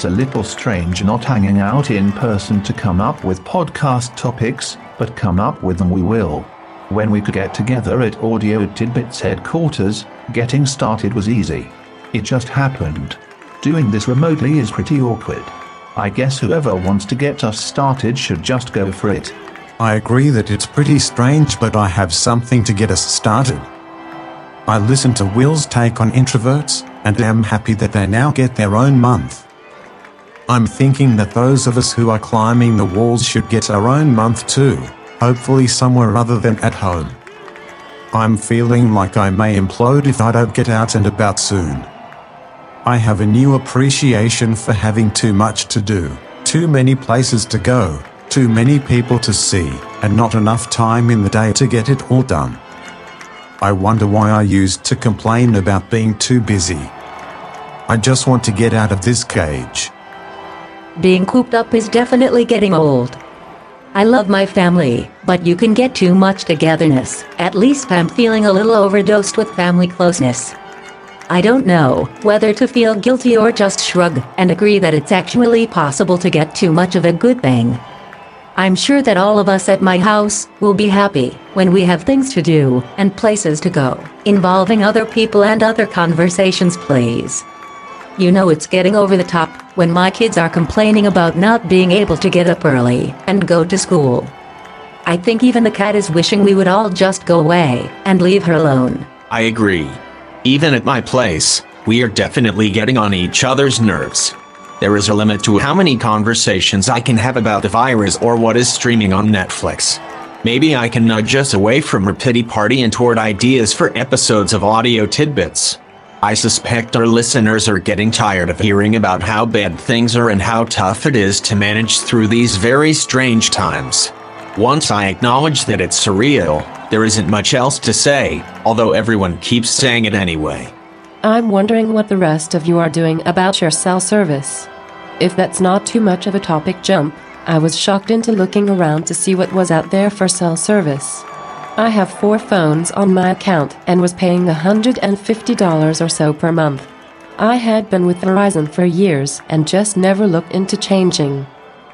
it's a little strange not hanging out in person to come up with podcast topics, but come up with them we will. When we could get together at Audio Tidbits headquarters, getting started was easy. It just happened. Doing this remotely is pretty awkward. I guess whoever wants to get us started should just go for it. I agree that it's pretty strange, but I have something to get us started. I listened to Will's take on introverts, and am happy that they now get their own month. I'm thinking that those of us who are climbing the walls should get our own month too, hopefully somewhere other than at home. I'm feeling like I may implode if I don't get out and about soon. I have a new appreciation for having too much to do, too many places to go, too many people to see, and not enough time in the day to get it all done. I wonder why I used to complain about being too busy. I just want to get out of this cage. Being cooped up is definitely getting old. I love my family, but you can get too much togetherness. At least I'm feeling a little overdosed with family closeness. I don't know whether to feel guilty or just shrug and agree that it's actually possible to get too much of a good thing. I'm sure that all of us at my house will be happy when we have things to do and places to go, involving other people and other conversations, please. You know it's getting over the top when my kids are complaining about not being able to get up early and go to school. I think even the cat is wishing we would all just go away and leave her alone. I agree. Even at my place, we are definitely getting on each other's nerves. There is a limit to how many conversations I can have about the virus or what is streaming on Netflix. Maybe I can nudge us away from our pity party and toward ideas for episodes of audio tidbits. I suspect our listeners are getting tired of hearing about how bad things are and how tough it is to manage through these very strange times. Once I acknowledge that it's surreal, there isn't much else to say, although everyone keeps saying it anyway. I'm wondering what the rest of you are doing about your cell service. If that's not too much of a topic jump, I was shocked into looking around to see what was out there for cell service. I have four phones on my account and was paying $150 or so per month. I had been with Verizon for years and just never looked into changing.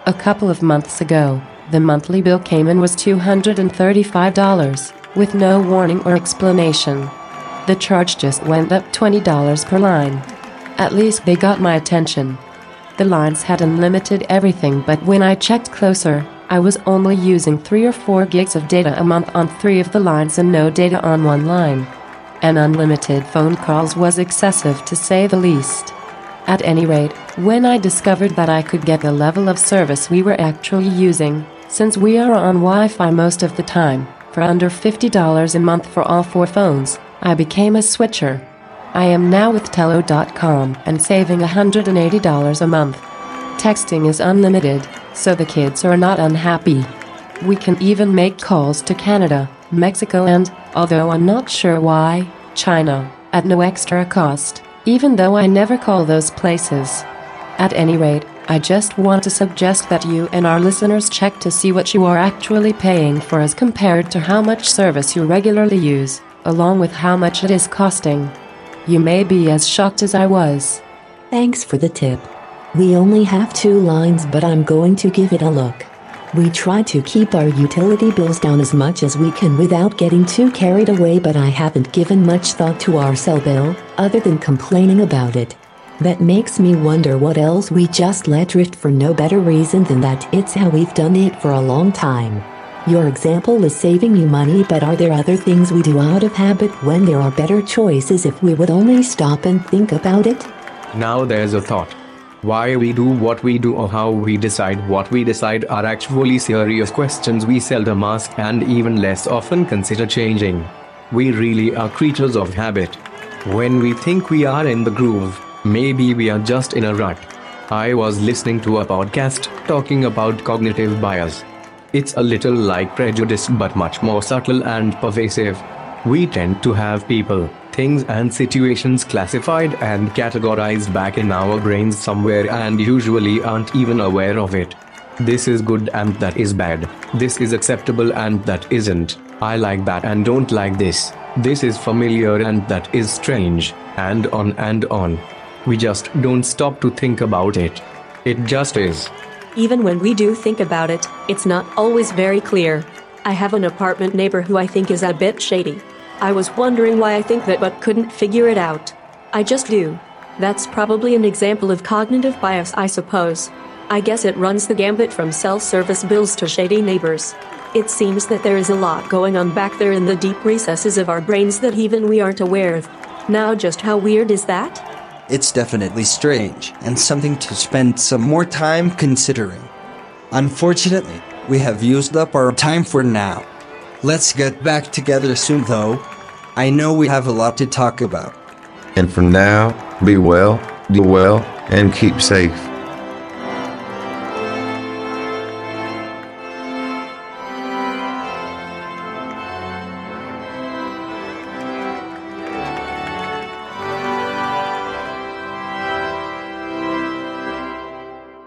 A couple of months ago, the monthly bill came in was $235, with no warning or explanation. The charge just went up $20 per line. At least they got my attention. The lines had unlimited everything, but when I checked closer, I was only using 3 or 4 gigs of data a month on 3 of the lines and no data on one line. And unlimited phone calls was excessive to say the least. At any rate, when I discovered that I could get the level of service we were actually using, since we are on Wi Fi most of the time, for under $50 a month for all four phones, I became a switcher. I am now with Tello.com and saving $180 a month. Texting is unlimited, so the kids are not unhappy. We can even make calls to Canada, Mexico, and, although I'm not sure why, China, at no extra cost, even though I never call those places. At any rate, I just want to suggest that you and our listeners check to see what you are actually paying for as compared to how much service you regularly use along with how much it is costing. You may be as shocked as I was. Thanks for the tip. We only have two lines, but I'm going to give it a look. We try to keep our utility bills down as much as we can without getting too carried away, but I haven't given much thought to our cell bill, other than complaining about it. That makes me wonder what else we just let drift for no better reason than that it's how we've done it for a long time. Your example is saving you money, but are there other things we do out of habit when there are better choices if we would only stop and think about it? Now there's a thought. Why we do what we do or how we decide what we decide are actually serious questions we seldom ask and even less often consider changing. We really are creatures of habit. When we think we are in the groove, maybe we are just in a rut. I was listening to a podcast talking about cognitive bias. It's a little like prejudice but much more subtle and pervasive. We tend to have people, things, and situations classified and categorized back in our brains somewhere and usually aren't even aware of it. This is good and that is bad. This is acceptable and that isn't. I like that and don't like this. This is familiar and that is strange. And on and on. We just don't stop to think about it. It just is. Even when we do think about it, it's not always very clear. I have an apartment neighbor who I think is a bit shady. I was wondering why I think that but couldn't figure it out. I just do. That's probably an example of cognitive bias, I suppose. I guess it runs the gambit from self service bills to shady neighbors. It seems that there is a lot going on back there in the deep recesses of our brains that even we aren't aware of. Now, just how weird is that? It's definitely strange, and something to spend some more time considering. Unfortunately, we have used up our time for now. Let's get back together soon, though. I know we have a lot to talk about. And for now, be well, do well, and keep safe.